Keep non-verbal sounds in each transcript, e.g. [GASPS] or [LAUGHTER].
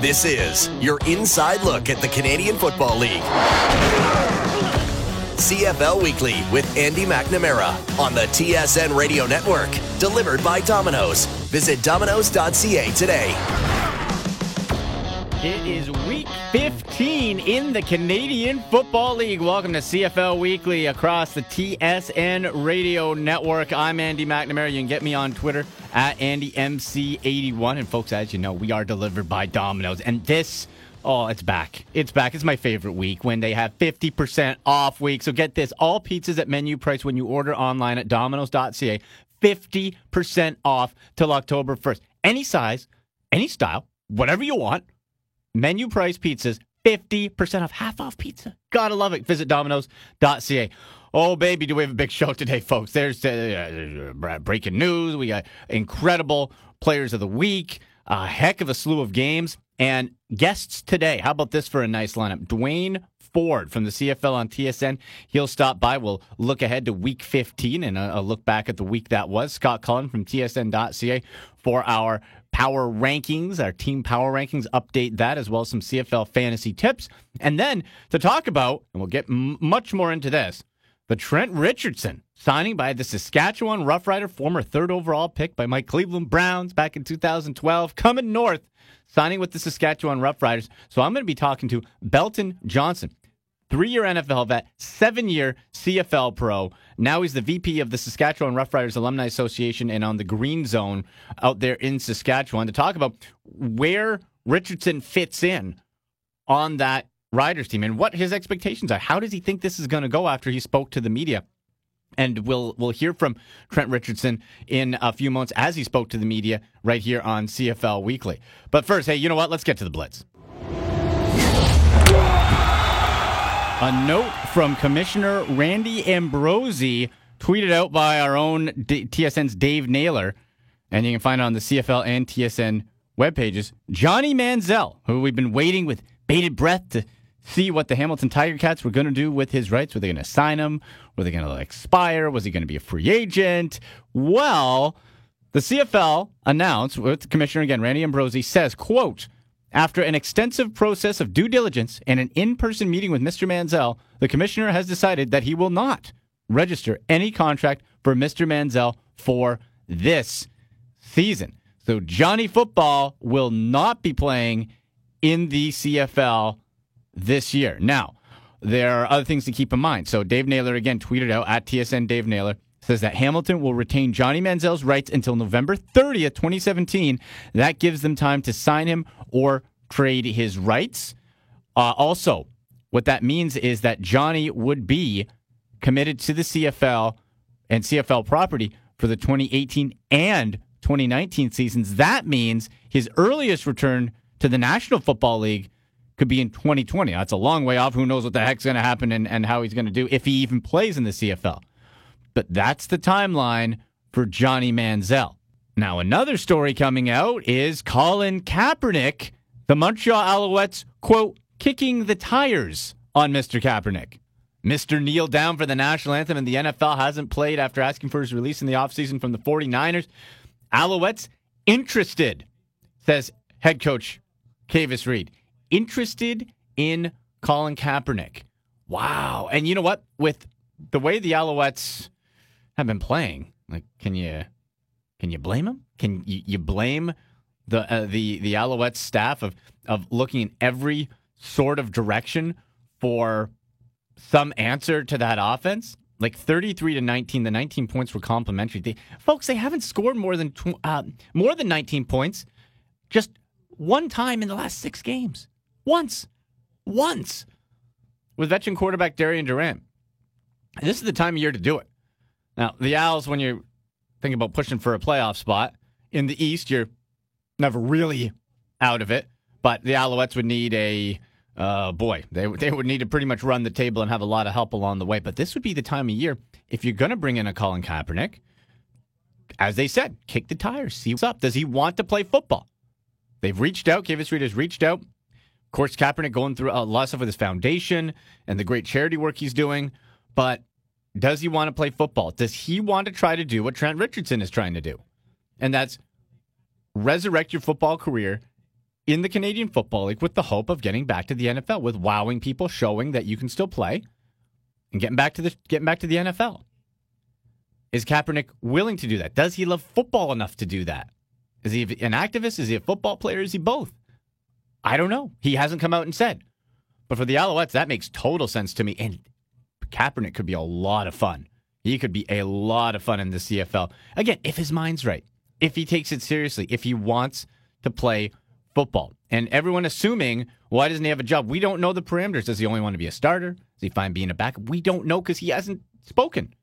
This is your inside look at the Canadian Football League. CFL Weekly with Andy McNamara on the TSN Radio Network. Delivered by Domino's. Visit domino's.ca today. It is week 15 in the Canadian Football League. Welcome to CFL Weekly across the TSN Radio Network. I'm Andy McNamara. You can get me on Twitter at AndyMC81. And folks, as you know, we are delivered by Domino's. And this, oh, it's back. It's back. It's my favorite week when they have 50% off week. So get this all pizzas at menu price when you order online at domino's.ca. 50% off till October 1st. Any size, any style, whatever you want. Menu price pizzas, 50% off, half off pizza. Gotta love it. Visit domino's.ca. Oh, baby, do we have a big show today, folks? There's uh, uh, breaking news. We got incredible players of the week, a heck of a slew of games, and guests today. How about this for a nice lineup? Duane Forde from the CFL on TSN. He'll stop by. We'll look ahead to week 15 and a, a look back at the week that was. Scott Cullen from TSN.ca for our power rankings, our team power rankings, update that as well as some CFL fantasy tips. And then to talk about, and we'll get m- much more into this, the Trent Richardson signing by the Saskatchewan Roughrider, former third overall pick by my Cleveland Browns back in 2012, coming north, signing with the Saskatchewan Roughriders. So I'm going to be talking to Belton Johnson three year NFL vet, seven year CFL pro. Now he's the VP of the Saskatchewan Roughriders Alumni Association and on the Green Zone out there in Saskatchewan to talk about where Richardson fits in on that Riders team and what his expectations are. How does he think this is going to go after he spoke to the media? And we'll we'll hear from Trent Richardson in a few months as he spoke to the media right here on CFL Weekly. But first, hey, you know what? Let's get to the Blitz. A note from Commissioner Randy Ambrosie, tweeted out by our own D- TSN's Dave Naylor, and you can find it on the CFL and TSN web pages. Johnny Manziel, who we've been waiting with bated breath to see what the Hamilton Tiger Cats were going to do with his rights. Were they going to sign him? Were they going to expire? Was he going to be a free agent? Well, the CFL announced with Commissioner again, Randy Ambrosie says, quote, after an extensive process of due diligence and an in person meeting with Mr. Manziel, the commissioner has decided that he will not register any contract for Mr. Manziel for this season. So Johnny Football will not be playing in the CFL this year. Now, there are other things to keep in mind. So Dave Naylor again tweeted out at TSN Dave Naylor says that Hamilton will retain Johnny Manziel's rights until November 30th, 2017. That gives them time to sign him or trade his rights. Uh, also, what that means is that Johnny would be committed to the CFL and CFL property for the 2018 and 2019 seasons. That means his earliest return to the National Football League could be in 2020. That's a long way off. Who knows what the heck's going to happen and, and how he's going to do if he even plays in the CFL. But that's the timeline for Johnny Manziel. Now, another story coming out is Colin Kaepernick, the Montreal Alouettes, quote, kicking the tires on Mr. Kaepernick. Mr. Kneel down for the national anthem and the NFL hasn't played after asking for his release in the offseason from the 49ers. Alouettes interested, says head coach Kavis Reed. Interested in Colin Kaepernick. Wow. And you know what? With the way the Alouettes have been playing, like, can you can you blame him? Can you, you blame the uh, the the Alouettes staff of of looking in every sort of direction for some answer to that offense? Like 33 to 19, the 19 points were complimentary. They, folks, they haven't scored more than tw- uh, more than 19 points just one time in the last six games. Once, once, with veteran quarterback Darian Durant. This is the time of year to do it. Now, the Owls, when you think about pushing for a playoff spot in the East, you're never really out of it. But the Alouettes would need a uh, boy, they they would need to pretty much run the table and have a lot of help along the way. But this would be the time of year if you're going to bring in a Colin Kaepernick. As they said, kick the tires, see what's up. Does he want to play football? They've reached out. Kavis Reed has reached out. Of course, Kaepernick going through a lot of stuff with his foundation and the great charity work he's doing. But does he want to play football? Does he want to try to do what Trent Richardson is trying to do? And that's resurrect your football career in the Canadian Football League with the hope of getting back to the NFL, with wowing people, showing that you can still play, and getting back to the getting back to the NFL. Is Kaepernick willing to do that? Does he love football enough to do that? Is he an activist? Is he a football player? Is he both? I don't know. He hasn't come out and said. But for the Alouettes, that makes total sense to me. And Kaepernick could be a lot of fun. He could be a lot of fun in the CFL. Again, if his mind's right, if he takes it seriously, if he wants to play football. And everyone assuming, why doesn't he have a job? We don't know the parameters. Does he only want to be a starter? Is he fine being a backup? We don't know because he hasn't spoken.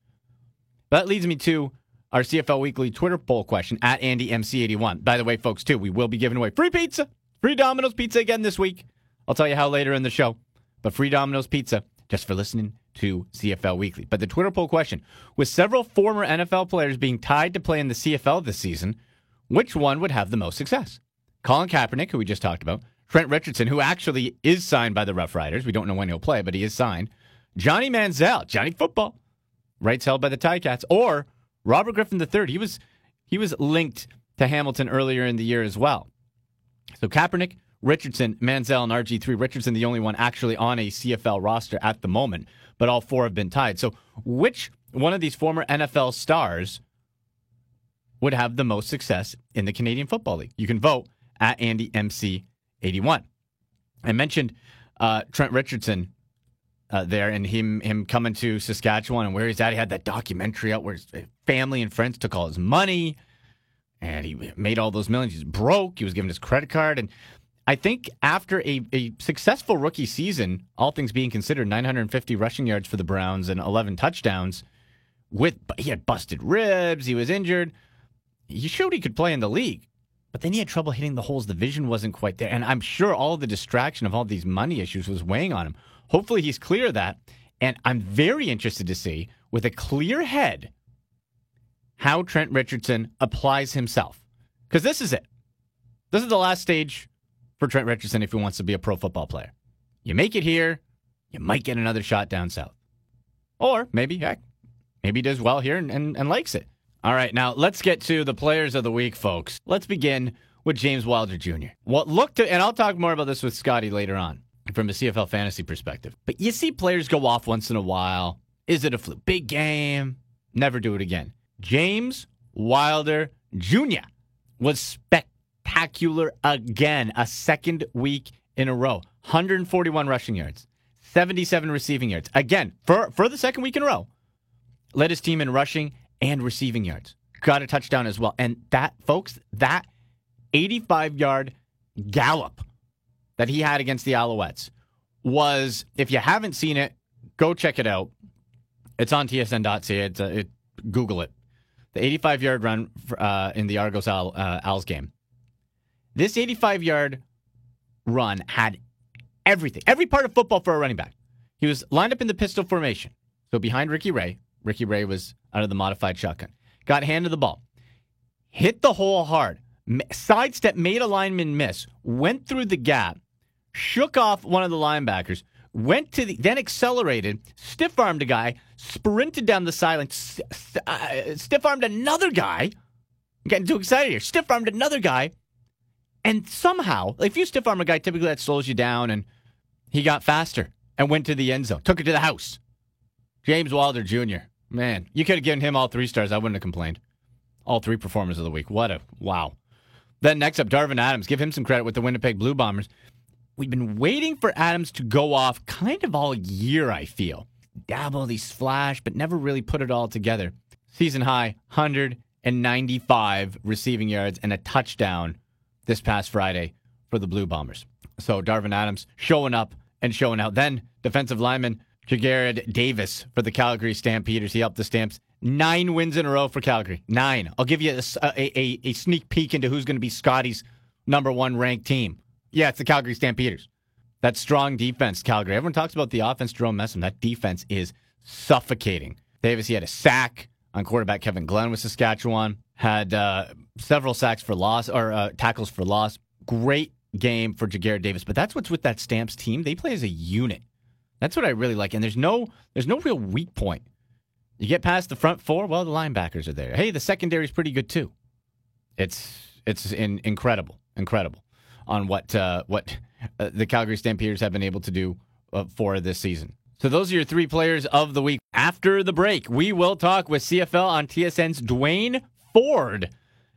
But that leads me to our CFL Weekly Twitter poll question at AndyMC81. By the way, folks, too, we will be giving away free pizza, free Domino's pizza again this week. I'll tell you how later in the show. But free Domino's pizza just for listening to CFL Weekly. But the Twitter poll question with several former NFL players being tied to play in the CFL this season, which one would have the most success? Colin Kaepernick, who we just talked about, Trent Richardson, who actually is signed by the Rough Riders. We don't know when he'll play, but he is signed. Johnny Manziel, Johnny Football, rights held by the Ticats, or Robert Griffin III. He was he was linked to Hamilton earlier in the year as well. So Kaepernick, Richardson, Manziel, and RG3. Richardson, the only one actually on a CFL roster at the moment, but all four have been tied. So which one of these former NFL stars would have the most success in the Canadian Football League? You can vote at Andy MC 81. I mentioned uh, Trent Richardson uh, there and him him coming to Saskatchewan and where he's at. He had that documentary out where his family and friends took all his money and he made all those millions. He's broke. He was given his credit card. And I think after a, a successful rookie season, all things being considered, 950 rushing yards for the Browns and 11 touchdowns, with he had busted ribs, he was injured. He showed he could play in the league. But then he had trouble hitting the holes. The vision wasn't quite there. And I'm sure all the distraction of all these money issues was weighing on him. Hopefully he's clear of that. And I'm very interested to see, with a clear head, how Trent Richardson applies himself. Because this is it. This is the last stage for Trent Richardson if he wants to be a pro football player. You make it here, you might get another shot down south. Or maybe, heck, maybe he does well here and, and, and likes it. All right, now let's get to the players of the week, folks. Let's begin with James Wilder Jr. What looked to, and I'll talk more about this with Scotty later on from a CFL fantasy perspective. But you see players go off once in a while. Is it a fluke? Big game. Never do it again. James Wilder Jr. was spectacular again, a second week in a row. 141 rushing yards, 77 receiving yards. Again, for, for the second week in a row, led his team in rushing and receiving yards. Got a touchdown as well. And that, folks, that 85 yard gallop that he had against the Alouettes was, if you haven't seen it, go check it out. It's on tsn.ca. It's, uh, it, Google it. The 85 yard run uh, in the Argos Al, uh, Als game. This 85 yard run had everything, every part of football for a running back. He was lined up in the pistol formation. So behind Ricky Ray. Ricky Ray was out of the modified shotgun. Got handed the ball. Hit the hole hard. Sidestep, made a lineman miss. Went through the gap shook off one of the linebackers, went to the, then accelerated, stiff armed a guy, sprinted down the sideline, uh, stiff armed another guy. I'm getting too excited here. Stiff armed another guy, and somehow, if you stiff arm a guy, typically that slows you down, and he got faster and went to the end zone, took it to the house. James Wilder Jr. Man, you could have given him all three stars. I wouldn't have complained. All three performers of the week. What a wow. Then next up, Darvin Adams. Give him some credit with the Winnipeg Blue Bombers we've been waiting for Adams to go off kind of all year, I feel. Dabble, these flash, but never really put it all together. Season high, 195 receiving yards and a touchdown this past Friday for the Blue Bombers. So Darvin Adams showing up and showing out. Then defensive lineman Ja'Gared Davis for the Calgary Stampeders. He helped the Stamps. Nine wins in a row for Calgary. Nine. I'll give you a, a, a sneak peek into who's going to be Scotty's number one ranked team. Yeah, it's the Calgary Stampeders. That strong defense, Calgary. Everyone talks about the offense, Jerome Messam. That defense is suffocating. Davis, he had a sack on quarterback Kevin Glenn with Saskatchewan. Had uh, several sacks for loss or uh, tackles for loss. Great game for Ja'Gared Davis. But that's what's with that Stamps team. They play as a unit. That's what I really like. And there's no there's no real weak point. You get past the front four, well, the linebackers are there. Hey, the secondary is pretty good too. It's it's in, incredible, incredible. on what uh, what uh, the Calgary Stampeders have been able to do uh, for this season. So those are your three players of the week. After the break, we will talk with CFL on TSN's Duane Forde.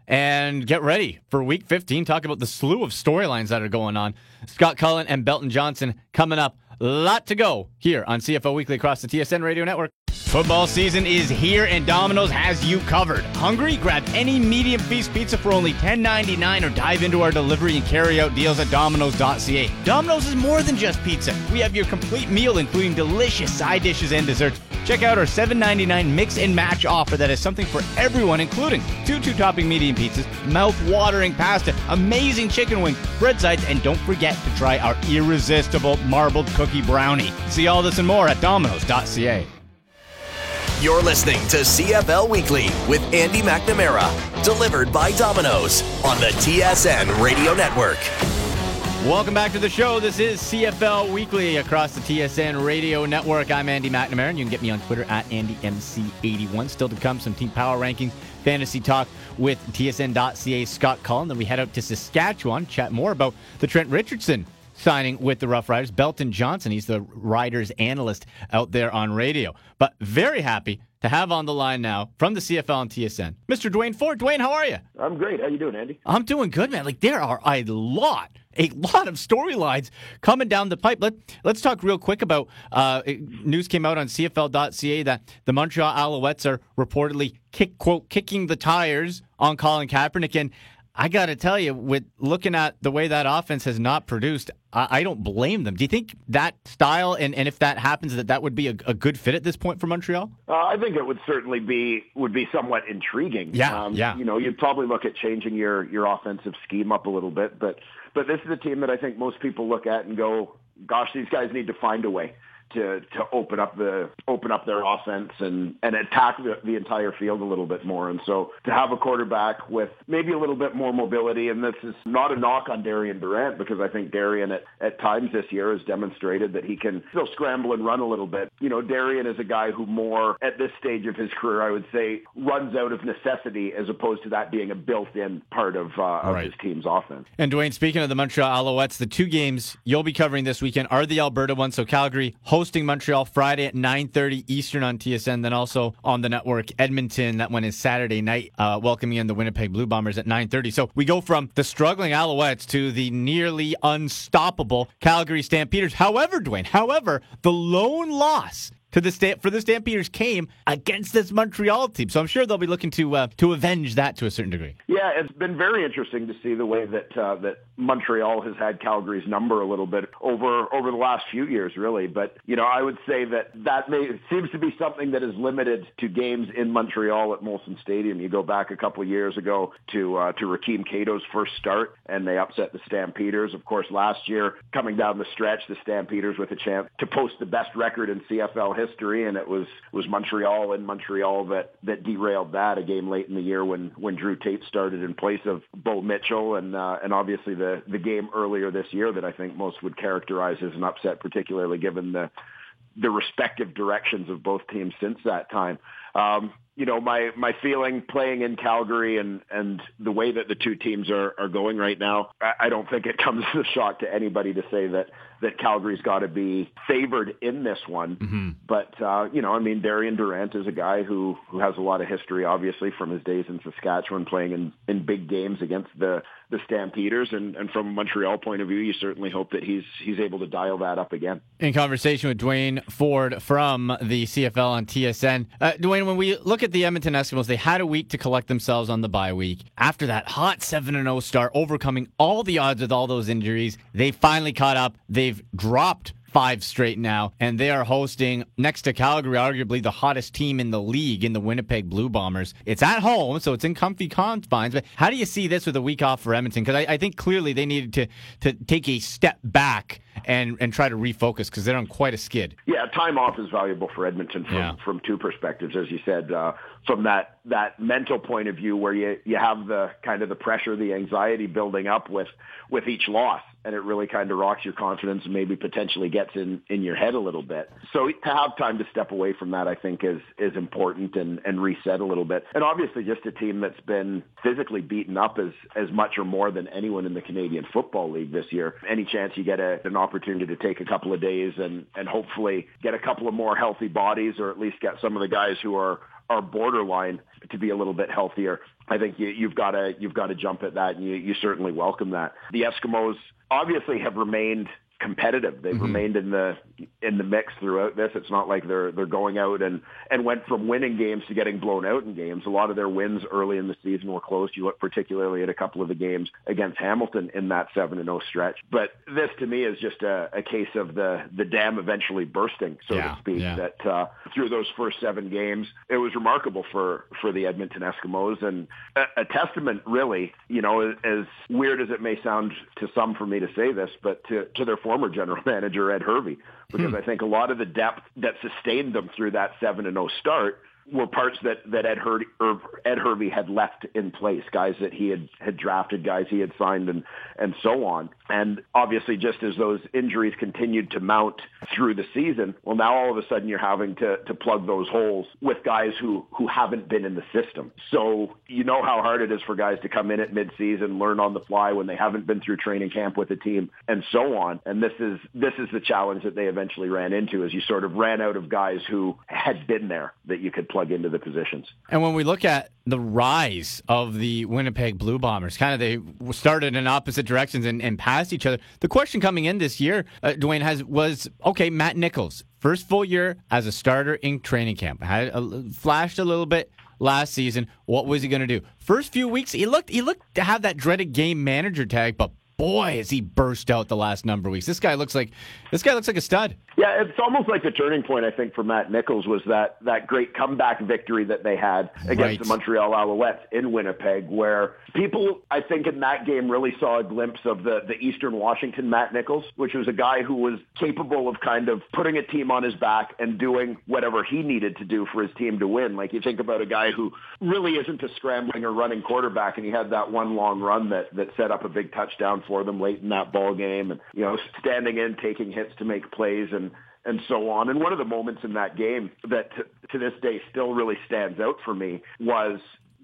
And get ready for week 15. Talk about the slew of storylines that are going on. Scott Cullen and Belton Johnson coming up. Lot to go here on CFL Weekly across the TSN Radio Network. Football season is here and Domino's has you covered. Hungry? Grab any medium feast pizza for only $10.99 or dive into our delivery and carry out deals at Domino's.ca. Domino's is more than just pizza. We have your complete meal, including delicious side dishes and desserts. Check out our $7.99 mix and match offer that is something for everyone, including two two topping medium pizzas, mouth watering pasta, amazing chicken wings, bread sides, and don't forget to try our irresistible marbled cookie brownie. See all this and more at Domino's.ca. You're listening to CFL Weekly with Andy McNamara, delivered by Domino's on the TSN Radio Network. Welcome back to the show. This is CFL Weekly across the TSN Radio Network. I'm Andy McNamara, and you can get me on Twitter at AndyMC81. Still to come, some team power rankings, fantasy talk with TSN.ca Scott Cullen. Then we head out to Saskatchewan, chat more about the Trent Richardson signing with the Rough Riders. Belton Johnson, he's the Riders analyst out there on radio. But very happy to have on the line now from the CFL and TSN, Mr. Duane Forde. Duane, how are you? I'm great. How you doing, Andy? I'm doing good, man. Like there are a lot, a lot of storylines coming down the pipe. Let Let's talk real quick about uh, news came out on CFL.ca that the Montreal Alouettes are reportedly kick quote kicking the tires on Colin Kaepernick and. I got to tell you, with looking at the way that offense has not produced, I, I, don't blame them. Do you think that style, and, and if that happens, that that would be a, a good fit at this point for Montreal? Uh, I think it would certainly be would be somewhat intriguing. Yeah, um, yeah. You know, you'd probably look at changing your your offensive scheme up a little bit, but but this is a team that I think most people look at and go, "Gosh, these guys need to find a way." To to open up the open up their offense and and attack the, the entire field a little bit more. And so to have a quarterback with maybe a little bit more mobility, and this is not a knock on Darian Durant because I think Darian at at times this year has demonstrated that he can still scramble and run a little bit. You know, Darian is a guy who more at this stage of his career, I would say, runs out of necessity as opposed to that being a built-in part of, uh, of right. his team's offense. And Duane, speaking of the Montreal Alouettes, the two games you'll be covering this weekend are the Alberta ones. So Calgary hosting Montreal Friday at 9:30 Eastern on TSN. Then also on the network, Edmonton. That one is Saturday night, uh, welcoming in the Winnipeg Blue Bombers at 9:30. So we go from the struggling Alouettes to the nearly unstoppable Calgary Stampeders. However, Duane, however, the lone loss to the sta- for the Stampeders came against this Montreal team. So I'm sure they'll be looking to uh, to avenge that to a certain degree. Yeah, it's been very interesting to see the way that uh, that Montreal has had Calgary's number a little bit over over the last few years, really. But you know, I would say that that may, seems to be something that is limited to games in Montreal at Molson Stadium. You go back a couple of years ago to uh, to Rakeem Cato's first start, and they upset the Stampeders. Of course, last year coming down the stretch, the Stampeders with a chance to post the best record in CFL history, and it was was Montreal in Montreal that that derailed that a game late in the year when when Drew Tate started in place of Bo Mitchell, and uh, and obviously the the game earlier this year that I think most would characterize as an upset, particularly given the the respective directions of both teams since that time. Um, you know, my my feeling playing in Calgary and and the way that the two teams are are going right now, I, I don't think it [LAUGHS] comes as a shock to anybody to say that that Calgary's got to be favored in this one. Mm-hmm. But uh, you know, I mean, Darian Durant is a guy who who has a lot of history, obviously, from his days in Saskatchewan, playing in in big games against the the Stampeders, and and from a Montreal point of view, you certainly hope that he's he's able to dial that up again. In conversation with Duane Forde from the CFL on TSN, uh, Duane, when we look at the Edmonton Eskimos, they had a week to collect themselves on the bye week. After that hot seven and zero oh start, overcoming all the odds with all those injuries, they finally caught up. They've dropped five straight now, and they are hosting next to Calgary, arguably the hottest team in the league in the Winnipeg Blue Bombers. It's at home, so it's in comfy confines. But how do you see this with a week off for Edmonton? Because I, I, think clearly they needed to to take a step back and and try to refocus because they're on quite a skid. Yeah, time off is valuable for Edmonton from yeah. from two perspectives, as you said. Uh, from that that mental point of view, where you you have the kind of the pressure, the anxiety building up with with each loss, and it really kind of rocks your confidence and maybe potentially gets in in your head a little bit. So to have time to step away from that, I think is is important and and reset a little bit. And obviously, just a team that's been physically beaten up as as much or more than anyone in the Canadian Football League this year. Any chance you get a, an opportunity to take a couple of days and and hopefully get a couple of more healthy bodies, or at least get some of the guys who are are borderline to be a little bit healthier. I think you, you've got to you've got to jump at that, and you, you certainly welcome that. The Eskimos obviously have remained competitive. They've mm-hmm. remained in the in the mix throughout this. It's not like they're they're going out and and went from winning games to getting blown out in games. A lot of their wins early in the season were close. You look particularly at a couple of the games against Hamilton in that seven and zero stretch. But this to me is just a, a case of the the dam eventually bursting, so yeah, to speak. Yeah. That uh, through those first seven games, it was remarkable for for the Edmonton Eskimos and a, a testament, really. You know, as weird as it may sound to some for me to say this, but to to their former general [LAUGHS] manager Ed Hervey because hmm. I think a lot of the depth that sustained them through that seven and zero start were parts that that Ed, Her- Ed Hervey had left in place, guys that he had had drafted, guys he had signed, and and so on. And obviously, just as those injuries continued to mount through the season, well, now all of a sudden you're having to to plug those holes with guys who who haven't been in the system. So you know how hard it is for guys to come in at midseason, learn on the fly when they haven't been through training camp with the team, and so on. And this is this is the challenge that they eventually ran into, as you sort of ran out of guys who had been there that you could plug into the positions. And when we look at the rise of the Winnipeg Blue Bombers, kind of they started in opposite directions and, and past each other. The question coming in this year, uh, Duane, has was okay. Matt Nichols, first full year as a starter in training camp, had a, flashed a little bit last season. What was he going to do? First few weeks, he looked he looked to have that dreaded game manager tag, but boy, has he burst out the last number of weeks. This guy looks like this guy looks like a stud. Yeah, it's almost like the turning point I think for Matt Nichols was that that great comeback victory that they had against right. the Montreal Alouettes in Winnipeg, where people I think in that game really saw a glimpse of the the Eastern Washington Matt Nichols, which was a guy who was capable of kind of putting a team on his back and doing whatever he needed to do for his team to win. Like you think about a guy who really isn't a scrambling or running quarterback, and he had that one long run that that set up a big touchdown for them late in that ball game, and you know standing in, taking hits to make plays, and and so on. And one of the moments in that game that to, to this day still really stands out for me was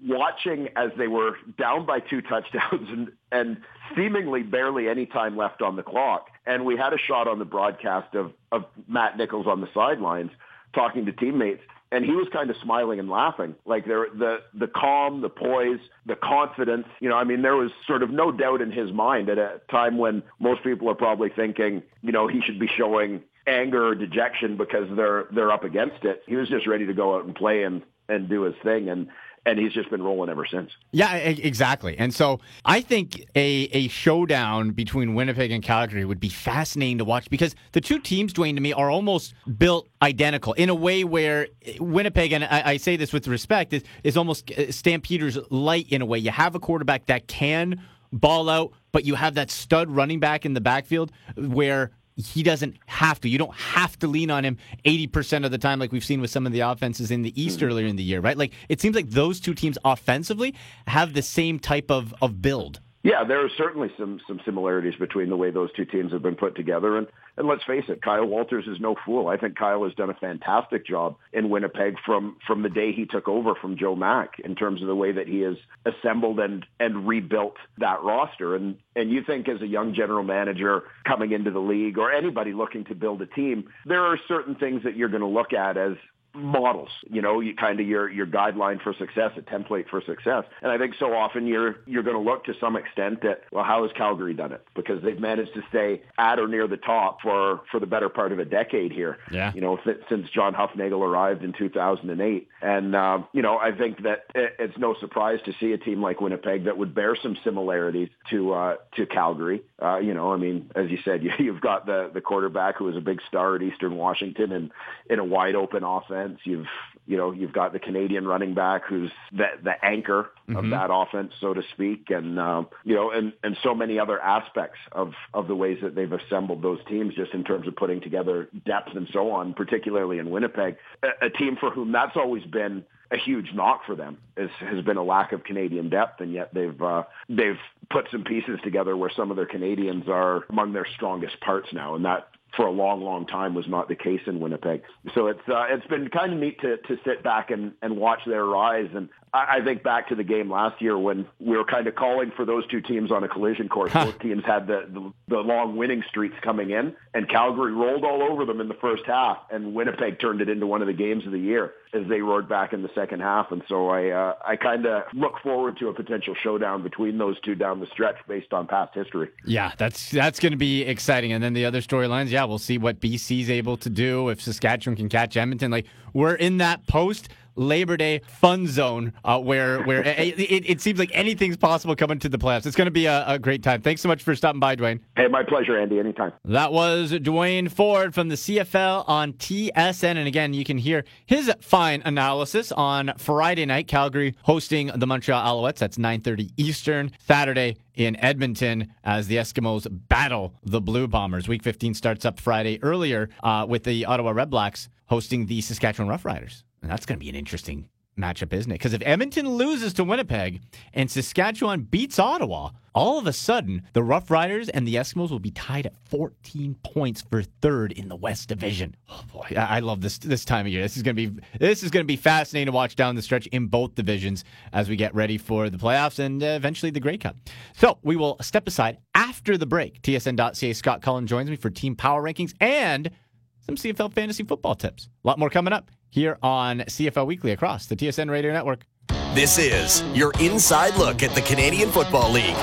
watching as they were down by two touchdowns [LAUGHS] and, and seemingly barely any time left on the clock. And we had a shot on the broadcast of, of Matt Nichols on the sidelines talking to teammates. And he was kind of smiling and laughing, like there, the the calm, the poise, the confidence. You know, I mean, there was sort of no doubt in his mind at a time when most people are probably thinking, you know, he should be showing anger or dejection because they're they're up against it. He was just ready to go out and play and and do his thing and and he's just been rolling ever since. Yeah, exactly. And so I think a a showdown between Winnipeg and Calgary would be fascinating to watch because the two teams, Duane, to me, are almost built identical in a way where Winnipeg, and I, I say this with respect, is is almost uh, Stampeders light in a way. You have a quarterback that can ball out, but you have that stud running back in the backfield where he doesn't have to. You don't have to lean on him 80% of the time, like we've seen with some of the offenses in the East mm-hmm. earlier in the year, right? Like it seems like those two teams offensively have the same type of, of build. Yeah, there are certainly some some similarities between the way those two teams have been put together, and and let's face it, Kyle Walters is no fool. I think Kyle has done a fantastic job in Winnipeg from from the day he took over from Joe Mack in terms of the way that he has assembled and and rebuilt that roster. And and you think as a young general manager coming into the league or anybody looking to build a team, there are certain things that you're going to look at as models, you know, you kind of your your guideline for success, a template for success. And I think so often you're you're going to look to some extent at well, how has Calgary done it? Because they've managed to stay at or near the top for for the better part of a decade here. Yeah. You know, th- since John Hufnagel arrived in 2008, and uh, you know, I think that it, it's no surprise to see a team like Winnipeg that would bear some similarities to uh, to Calgary. Uh, you know, I mean, as you said, you, [LAUGHS] you've got the the quarterback who was a big star at Eastern Washington and in a wide open offense offense. You've you know you've got the Canadian running back who's the the anchor of Mhm. that offense, so to speak, and um, you know and and so many other aspects of of the ways that they've assembled those teams, just in terms of putting together depth and so on, particularly in Winnipeg, a, a team for whom that's always been a huge knock for them is, has been a lack of Canadian depth, and yet they've uh, they've put some pieces together where some of their Canadians are among their strongest parts now, and that for a long, long time was not the case in Winnipeg. So it's uh, it's been kind of neat to to sit back and and watch their rise. And I, think back to the game last year when we were kind of calling for those two teams on a collision course. Both teams had the, the the long winning streaks coming in, and Calgary rolled all over them in the first half, and Winnipeg turned it into one of the games of the year as they roared back in the second half. And so I uh, I kind of look forward to a potential showdown between those two down the stretch based on past history. Yeah, that's that's going to be exciting. And then the other storylines, yeah, we'll see what BC's able to do if Saskatchewan can catch Edmonton. Like we're in that post Labor Day fun zone uh, where where it, it, it seems like anything's possible coming to the playoffs. It's going to be a, a great time. Thanks so much for stopping by, Duane. Hey, my pleasure, Andy. Anytime. That was Duane Forde from the CFL on TSN. And again, you can hear his fine analysis on Friday night. Calgary hosting the Montreal Alouettes. That's 9.30 Eastern. Saturday in Edmonton as the Eskimos battle the Blue Bombers. Week 15 starts up Friday earlier uh, with the Ottawa Redblacks hosting the Saskatchewan Roughriders. And that's going to be an interesting matchup, isn't it? Because if Edmonton loses to Winnipeg and Saskatchewan beats Ottawa, all of a sudden the Rough Riders and the Eskimos will be tied at 14 points for third in the West Division. Oh boy, I love this this time of year. This is going to be this is going to be fascinating to watch down the stretch in both divisions as we get ready for the playoffs and uh, eventually the Grey Cup. So we will step aside after the break. TSN.ca Scott Cullen joins me for team power rankings and some CFL fantasy football tips. A lot more coming up here on CFL Weekly across the TSN Radio Network. This is your inside look at the Canadian Football League.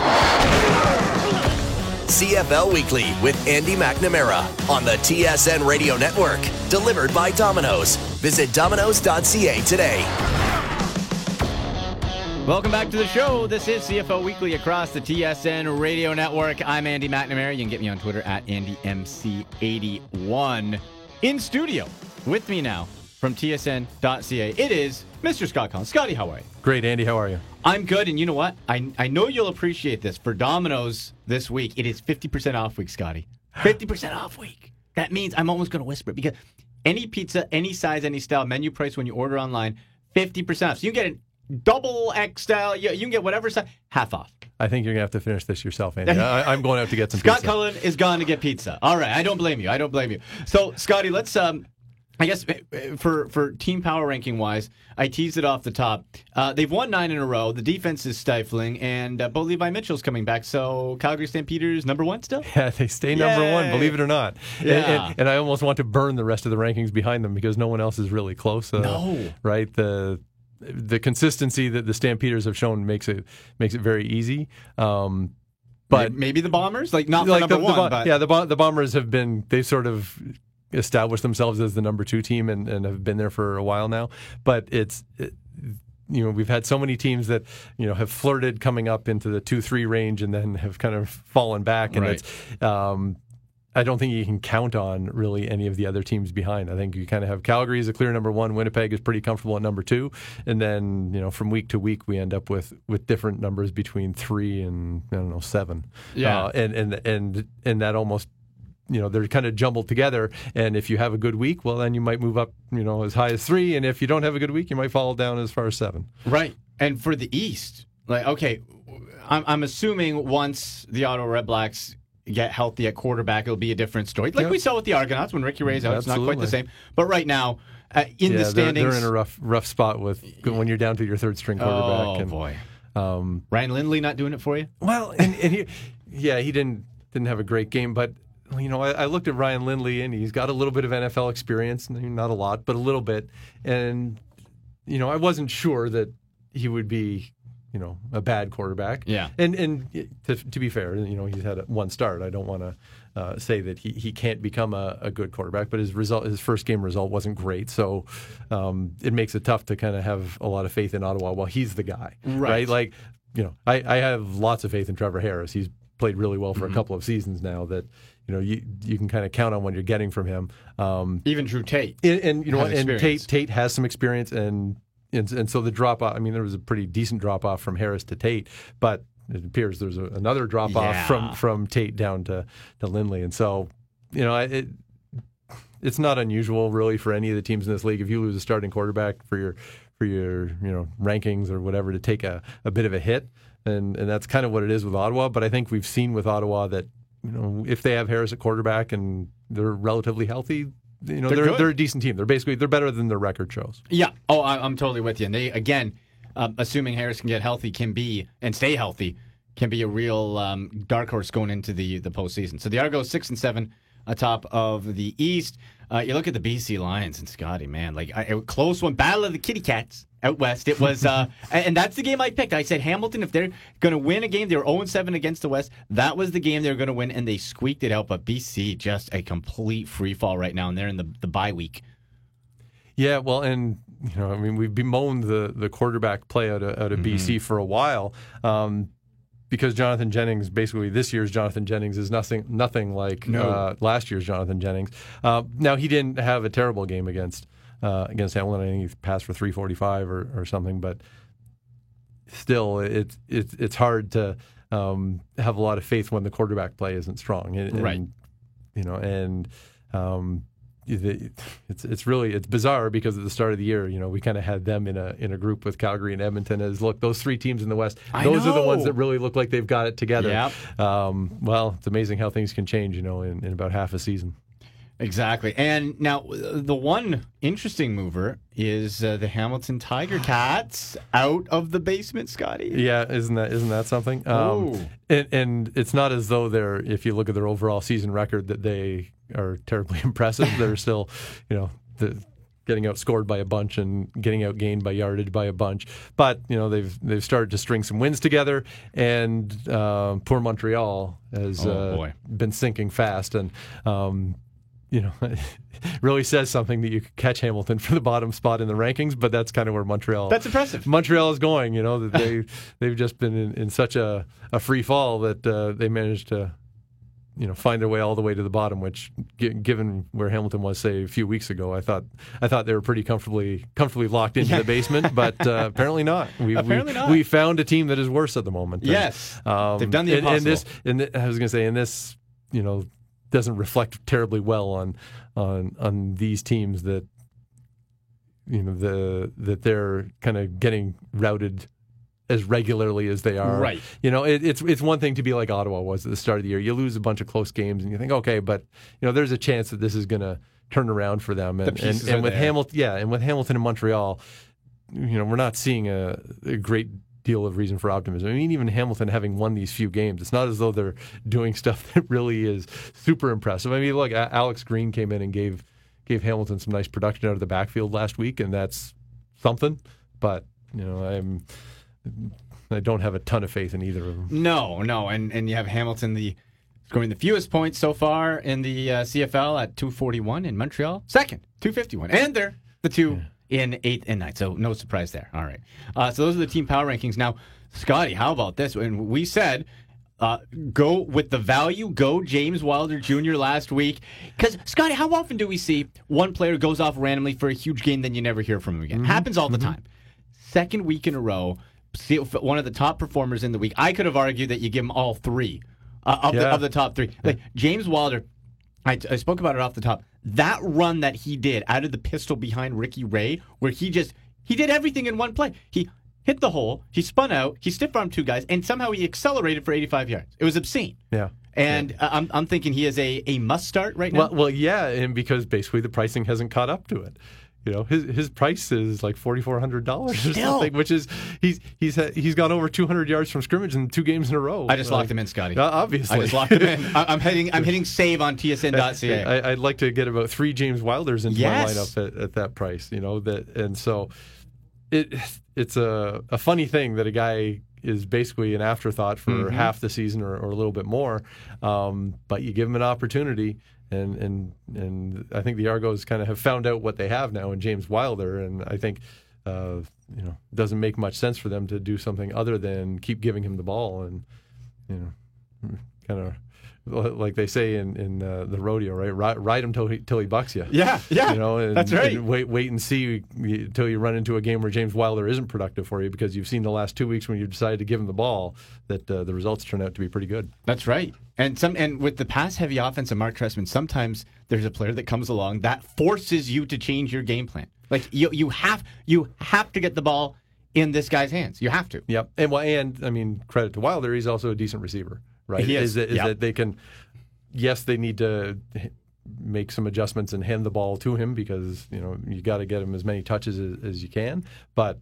CFL Weekly with Andy McNamara on the TSN Radio Network. Delivered by Domino's. Visit domino's.ca today. Welcome back to the show. This is CFL Weekly across the TSN Radio Network. I'm Andy McNamara. You can get me on Twitter at AndyMC81. In studio with me now from TSN.ca, it is Mr. Scott Cullen. Scotty, how are you? Great, Andy. How are you? I'm good, and you know what? I I know you'll appreciate this. For Domino's this week, it is 50% off week, Scotty. [GASPS] 50% off week. That means I'm almost going to whisper it because any pizza, any size, any style, menu price when you order online, 50% off. So you can get a double X style, you, you can get whatever size, half off. I think you're gonna have to finish this yourself, Andy. [LAUGHS] I, I'm going out to get some Scott pizza. Cullen is gone to get pizza. All right, I don't blame you. I don't blame you. So, Scotty, let's um, I guess uh, for for team power ranking wise, I teased it off the top. Uh, they've won nine in a row. The defense is stifling, and uh, Bo Levi Mitchell's coming back. So Calgary Stampeders number one still. Yeah, they stay number one, believe it or not. And- Yeah. And, and I almost want to burn the rest of the rankings behind them because no one else is really close. Uh, No. right? The the consistency that the Stampeders have shown makes it makes it very easy. Um, but maybe the Bombers, like not for like number the, the one, Bo- but yeah, the the Bombers have been they've sort of established themselves as the number two team and, and have been there for a while now. But it's it, you know we've had so many teams that you know have flirted coming up into the two three range and then have kind of fallen back and Right. it's. Um, I don't think you can count on really any of the other teams behind. I think you kind of have Calgary as a clear number one. Winnipeg is pretty comfortable at number two, and then you know from week to week we end up with with different numbers between three and I don't know seven. Yeah. Uh, and and and and that almost you know they're kind of jumbled together. And if you have a good week, well then you might move up you know as high as three, and if you don't have a good week, you might fall down as far as seven. Right. And for the East, like, okay, I'm, I'm assuming once the Ottawa Red Blacks get healthy at quarterback, it'll be a different story. Like Yeah. we saw with the Argonauts when Ricky Ray's out. It's not quite the same. But right now, uh, in yeah, the they're, standings. they're in a rough rough spot with when you're down to your third string quarterback. oh, and, boy. Um, Ryan Lindley not doing it for you? Well, and, and he, yeah, he didn't didn't have a great game, but you know, I, I looked at Ryan Lindley, and he's got a little bit of NFL experience, not a lot, but a little bit, and you know, I wasn't sure that he would be. You know, a bad quarterback. Yeah. and and to, to be fair, you know, he's had one start. I don't want to uh, say that he, he can't become a, a good quarterback, but his result, his first game result wasn't great. So um, it makes it tough to kind of have a lot of faith in Ottawa while he's the guy, Right. Like, you know, I, I have lots of faith in Trevor Harris. He's played really well for a couple of seasons now. That you know you you can kind of count on what you're getting from him. Um, Even Drew Tate. and, and you know, and Tate experience. Tate has some experience, and and, and so the drop off. I mean, there was a pretty decent drop off from Harris to Tate, but it appears there's a, another drop off from from Tate down to to Lindley, and so you know, it it's not unusual really for any of the teams in this league if you lose a starting quarterback for your for your you know rankings or whatever to take a, a bit of a hit, and and that's kind of what it is with Ottawa. But I think we've seen with Ottawa that you know if they have Harris at quarterback and they're relatively healthy. You know They're they're they're a decent team. They're basically they're better than their record shows. Yeah. Oh, I, I'm totally with you. And they again, um, assuming Harris can get healthy, can be and stay healthy, can be a real um, dark horse going into the the postseason. So the Argos six and seven atop of the East. Uh, you look at the BC Lions and Scotty, man, like I, a close one, battle of the Kitty Cats out west. It was, uh, [LAUGHS] and and that's the game I picked. I said Hamilton, if they're going to win a game, they were 0 7 against the West. That was the game they were going to win, and they squeaked it out. But BC just a complete free fall right now, and they're in the the bye week. Yeah, well, and you know, I mean, we've bemoaned the the quarterback play out of, out of BC for a while. Um, because Jonathan Jennings, basically this year's Jonathan Jennings is nothing nothing like No. uh, last year's Jonathan Jennings. Uh, now he didn't have a terrible game against uh, against Hamilton. I think he passed for 345 or, or something, but still, it's it's it's hard to um, have a lot of faith when the quarterback play isn't strong. And, Right. and, you know, and um, it's it's really it's bizarre because at the start of the year, you know, we kind of had them in a in a group with Calgary and Edmonton as look those three teams in the West. Those are the ones that really look like they've got it together. Yep. Um, well, it's amazing how things can change, you know, in, in about half a season. Exactly. And now the one interesting mover is uh, the Hamilton Tiger [GASPS] Cats out of the basement, Scotty. Yeah, isn't that isn't that something? Um, and, and it's not as though they're if you look at their overall season record that they are terribly [LAUGHS] impressive. they're still, you know, the, getting outscored by a bunch and getting outgained by yardage by a bunch. But you know they've they've started to string some wins together, and uh, poor Montreal has Oh, uh, been sinking fast and. Um, you know, [LAUGHS] really says something that you could catch Hamilton for the bottom spot in the rankings, but that's kind of where Montreal That's impressive. Montreal is going. You know [LAUGHS] they they've just been in, in such a, a free fall that uh, they managed to you know find their way all the way to the bottom. Which, gi- given where Hamilton was, say a few weeks ago, I thought I thought they were pretty comfortably comfortably locked into the basement, but uh, [LAUGHS] apparently not. We, Apparently we, not. We found a team that is worse at the moment. And, Yes. um, They've done the and, and this and th- I was going to say, and this you know doesn't reflect terribly well on on on these teams that you know the that they're kind of getting routed as regularly as they are. Right. You know, it, it's it's one thing to be like Ottawa was at the start of the year. You lose a bunch of close games, and you think, okay, but you know, there's a chance that this is going to turn around for them. And pieces and, and with there. Hamilton, yeah, and with Hamilton and Montreal, you know, we're not seeing a, a great deal of reason for optimism. I mean, even Hamilton having won these few games, it's not as though they're doing [LAUGHS] stuff that really is super impressive. I mean, look, Alex Green came in and gave gave Hamilton some nice production out of the backfield last week, and that's something. But you know, I'm I don't have a ton of faith in either of them. No, no, and and you have Hamilton the scoring the fewest points so far in the uh, CFL at 241 in Montreal, second 251, and they're the two in eighth and ninth. So no surprise there. All right, uh, so those are the team power rankings. Now, Scotty, how about this? And we said. Uh, go with the value. Go James Wilder Jr. last week. Because Scotty, how often do we see one player goes off randomly for a huge game, then you never hear from him again? Happens all the time. Second week in a row, one of the top performers in the week. I could have argued that you give him all three uh, of, the, of the top three. Like James Wilder, I, I spoke about it off the top. That run that he did out of the pistol behind Ricky Ray, where he just he did everything in one play. He hit the hole, he spun out, he stiff armed two guys, and somehow he accelerated for 85 yards. It was obscene. Yeah. And uh, I'm, I'm thinking he is a, a must start right now. Well, well, yeah, and because basically the pricing hasn't caught up to it. You know, his his price is like forty four hundred dollars or something, which is he's he's he's gone over two hundred yards from scrimmage in two games in a row. I just Like, locked him in, Scotty. uh, obviously, I just locked him in. [LAUGHS] I'm hitting I'm hitting save on TSN.ca. I, I'd like to get about three James Wilders into Yes. my lineup at, at that price. You know that, and so it it's a a funny thing that a guy is basically an afterthought for Mm-hmm. half the season or, or a little bit more, um, but you give him an opportunity. And, and and I think the Argos kind of have found out what they have now in James Wilder, and I think uh, you know doesn't make much sense for them to do something other than keep giving him the ball and you know kind of like they say in in uh, the rodeo, right? Ride, ride him till he, till he bucks you. Yeah, yeah, you know, and, that's right. and wait, wait and see until you run into a game where James Wilder isn't productive for you because you've seen the last two weeks when you decided to give him the ball that uh, the results turn out to be pretty good. That's right. And some and with the pass heavy offense of Mark Trestman, sometimes there's a player that comes along that forces you to change your game plan. Like you you have you have to get the ball in this guy's hands. You have to. Yep. And well, and I mean credit to Wilder, he's also a decent receiver, right? He is. is, that, is that they can yes, they need to make some adjustments and hand the ball to him because, you know, you got to get him as many touches as, as you can, but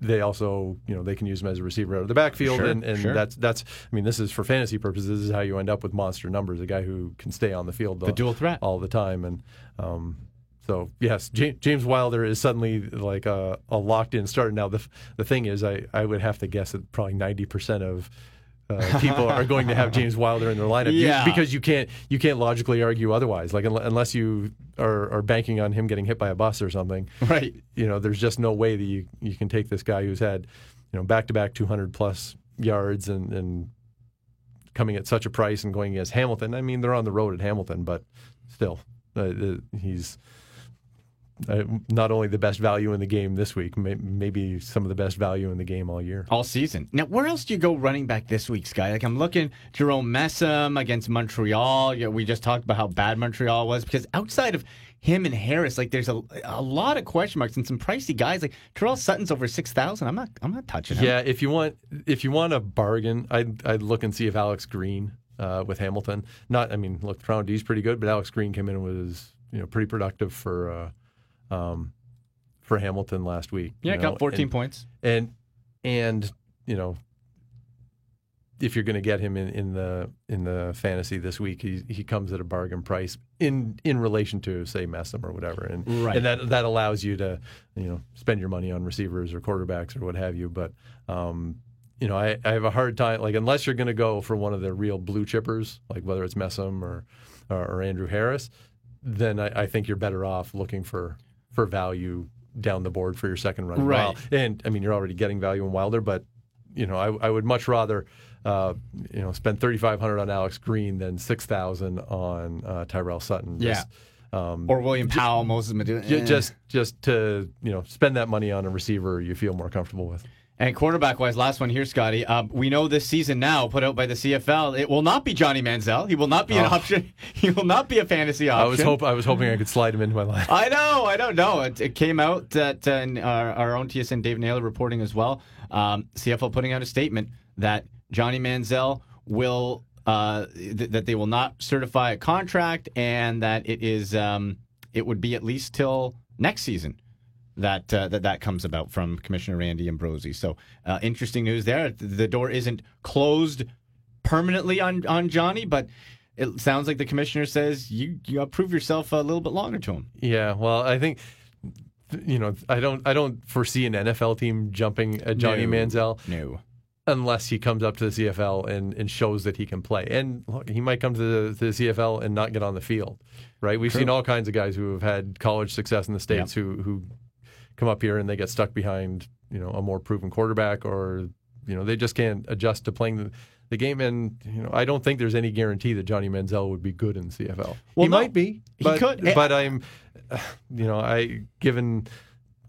they also, you know, they can use him as a receiver out of the backfield, Sure, and, and sure. that's that's. I mean, this is for fantasy purposes. This is how you end up with monster numbers. A guy who can stay on the field, The dual threat. all the time, and um, so yes, James Wilder is suddenly like a, a locked in starter. Now the the thing is, I, I would have to guess that probably ninety percent of uh, people are going to have James Wilder in their lineup You- because you can't you can't logically argue otherwise. Like unle- unless you are, are banking on him getting hit by a bus or something, Right. you know, there's just no way that you, you can take this guy who's had, you know, back to back 200 plus yards and, and coming at such a price and going against Hamilton. I mean, they're on the road at Hamilton, but still, uh, he's uh, not only the best value in the game this week, may, maybe some of the best value in the game all year. all season. Now, where else do you go running back this week, Sky? Like, I'm looking Jerome Messam against Montreal. You know, we just talked about how bad Montreal was because outside of him and Harris, like, there's a, a lot of question marks and some pricey guys. Like Tyrell Sutton's over six thousand. I'm not. I'm not touching him. Yeah, if you want if you want a bargain, I'd I'd look and see if Alex Green uh, with Hamilton. Not, I mean, look, Toronto D's pretty good, but Alex Green came in and was you know pretty productive for uh, um, for Hamilton last week. Yeah, you know, got 14 and, points. and and you know if you're going to get him in, in the in the fantasy this week, he he comes at a bargain price in in relation to say Messam or whatever, and Right. and that that allows you to you know spend your money on receivers or quarterbacks or what have you. But um, you know, I, I have a hard time like unless you're going to go for one of the real blue chippers, like whether it's Messam or or, or Andrew Harris, then I, I think you're better off looking for for value down the board for your second run. Right. And I mean, you're already getting value in Wilder, but you know, I, I would much rather, uh, you know, spend 3,500 on Alex Green than 6,000 on uh, Tyrell Sutton. Yeah. Um, Or William Powell, Moses Medina. Eh. just, just to you know, spend that money on a receiver you feel more comfortable with. And quarterback wise, last one here, Scotty. Um, we know this season now, put out by the CFL, it will not be Johnny Manziel. He will not be an Oh. option. [LAUGHS] He will not be a fantasy option. I was hope I was hoping I could slide him into my line. I know, I don't know. It, it came out that uh, in our, our own TSN Dave Naylor reporting as well. Um, CFL putting out a statement that Johnny Manziel will uh, th- that they will not certify a contract and that it is um, it would be at least till next season that uh, that that comes about from Commissioner Randy Ambrosie. So uh, interesting news there. The door isn't closed permanently on on Johnny, but. It sounds like the commissioner says you you prove yourself a little bit longer to him. Yeah, well, I think you know, I don't I don't foresee an NFL team jumping at Johnny No. Manziel No. unless he comes up to the CFL and, and shows that he can play. And look, he might come to the, to the CFL and not get on the field, right? We've True. seen all kinds of guys who have had college success in the states who who come up here and they get stuck behind you know a more proven quarterback or you know they just can't adjust to playing the, the game. And you know I don't think there's any guarantee that Johnny Manziel would be good in CFL. Well, he no. might be, He but, could. But eh, I'm, you know, I given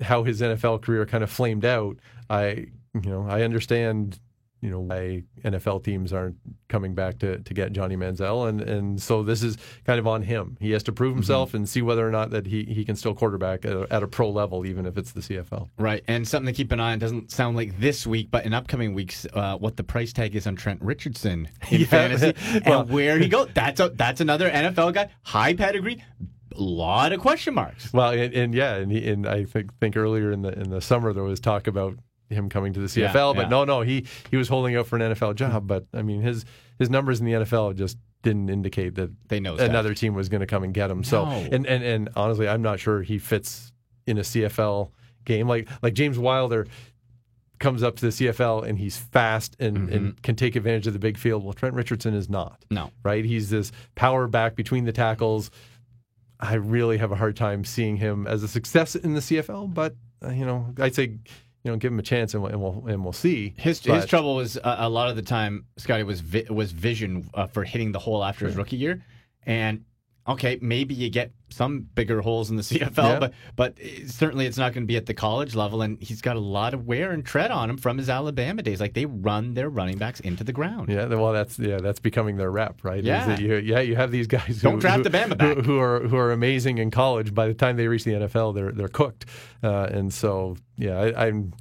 how his NFL career kind of flamed out, I you know I understand you know why NFL teams aren't coming back to, to get Johnny Manziel and and so this is kind of on him. He has to prove himself and see whether or not that he, he can still quarterback at a, at a pro level even if it's the CFL. Right, and something to keep an eye on. Doesn't sound like this week, but in upcoming weeks, uh, what the price tag is on Trent Richardson in [LAUGHS] Yeah. fantasy [LAUGHS] Well- and [LAUGHS] where he goes. That's a that's another NFL guy, high pedigree, a lot of question marks. Well, and, and yeah, and, he, and I think think earlier in the in the summer there was talk about him coming to the Yeah, CFL, but yeah. no, no, he he was holding out for an NFL job. But I mean, his his numbers in the NFL just didn't indicate that They know that. another team was going to come and get him. So, No. and, and and honestly, I'm not sure he fits in a CFL game. Like like James Wilder comes up to the CFL and he's fast and, Mm-hmm. and can take advantage of the big field. Well, Trent Richardson is not No, right? He's this power back between the tackles. I really have a hard time seeing him as a success in the CFL, but uh, you know, I'd say you know, give him a chance and, we'll and we'll, and we'll see. His his trouble was uh, a lot of the time, Scotty was vi- was vision uh, for hitting the hole after his rookie year, and okay, maybe you get some bigger holes in the [LAUGHS] CFL, yeah. but but certainly it's not going to be at the college level. And he's got a lot of wear and tread on him from his Alabama days. Like they run their running backs into the ground. Yeah, well, that's yeah, that's becoming their rep, right? Yeah, you, yeah, you have these guys don't who, draft who, the Bama back who, who, are who are amazing in college. By the time they reach the NFL, they're they're cooked. Uh, and so yeah, I, I'm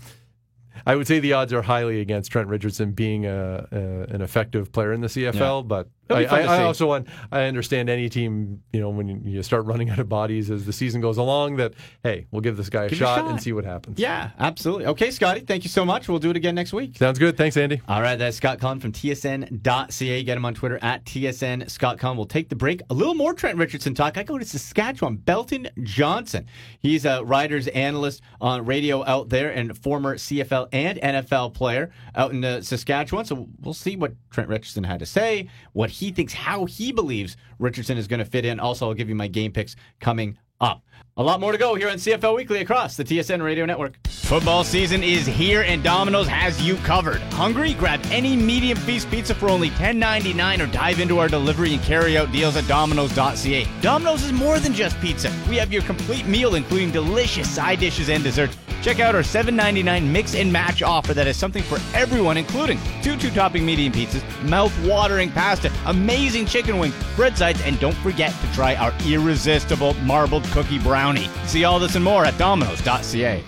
I would say the odds are highly against Trent Richardson being a, a an effective player in the CFL, yeah. but I, I, I also want I understand any team, you know, when you start running out of bodies as the season goes along, that hey, we'll give this guy a, shot, a shot, and see what happens. Yeah, absolutely. Okay, Scotty, thank you so much. We'll do it again next week. Sounds good. Thanks, Andy. All right, that's Scott Cullen from TSN.ca. Get him on Twitter at TSN Scott Cullen. We'll take the break. A little more Trent Richardson talk. I go to Saskatchewan. Belton Johnson. He's a Rider's analyst on radio out there and former CFL and NFL player out in uh, Saskatchewan. So we'll see what Trent Richardson had to say, what he thinks, how he believes Richardson is going to fit in. Also, I'll give you my game picks coming up. A lot more to go here on CFL Weekly across the TSN Radio Network. Football season is here and Domino's has you covered. Hungry? Grab any medium feast pizza for only $10.99 or dive into our delivery and carry out deals at Domino's.ca. Domino's is more than just pizza. We have your complete meal, including delicious side dishes and desserts. Check out our $7.99 mix and match offer that has something for everyone, including two two topping medium pizzas, mouth watering pasta, amazing chicken wings, bread sides, and don't forget to try our irresistible marbled cookie brownie. See all this and more at Domino's.ca.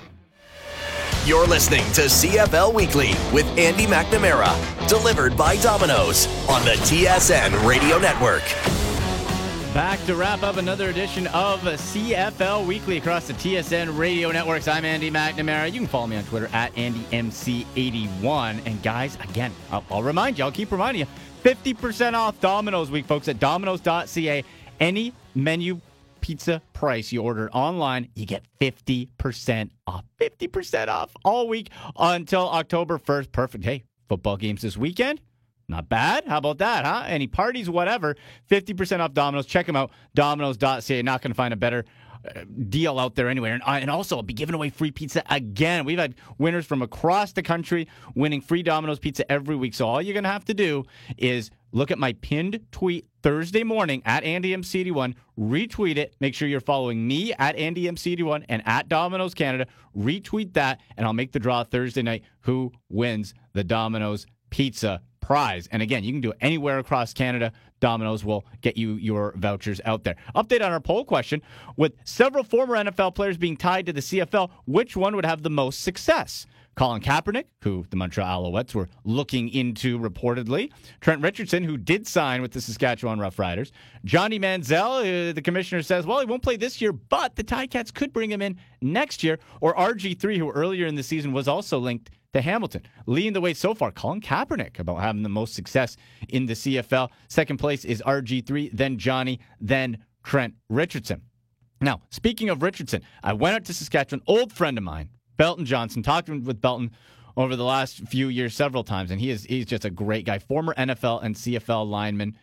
You're listening to CFL Weekly with Andy McNamara, delivered by Domino's on the TSN Radio Network. Back to wrap up another edition of CFL Weekly across the TSN radio networks. I'm Andy McNamara. You can follow me on Twitter at AndyMC81. And guys, again, I'll, I'll remind you, I'll keep reminding you 50% off Domino's week, folks, at Domino's.ca. Any menu pizza price you order online, you get 50% off. 50% off all week until October 1st. Perfect. Hey, football games this weekend not bad. How about that, huh? Any parties, whatever. 50% off Domino's. Check them out. Domino's.ca. Not going to find a better uh, deal out there anywhere. And, uh, and also, I'll be giving away free pizza again. We've had winners from across the country winning free Domino's pizza every week. So all you're going to have to do is look at my pinned tweet Thursday morning at AndyMC81, retweet it. Make sure you're following me at AndyMC81 and at Domino's Canada. Retweet that, and I'll make the draw Thursday night. Who wins the Domino's pizza prize. And again, you can do it anywhere across Canada. Domino's will get you your vouchers out there. Update on our poll question with several former NFL players being tied to the CFL, which one would have the most success? Colin Kaepernick, who the Montreal Alouettes were looking into reportedly. Trent Richardson, who did sign with the Saskatchewan Roughriders. Johnny Manziel, uh, the commissioner says, well, he won't play this year, but the Ticats could bring him in next year. Or RG3, who earlier in the season was also linked to Hamilton. Leading the way so far, Colin Kaepernick about having the most success in the CFL. Second place is RG3, then Johnny, then Trent Richardson. Now, speaking of Richardson, I went out to Saskatchewan, old friend of mine, Belton Johnson, talked with Belton over the last few years several times, and he is he's just a great guy, former NFL and CFL lineman,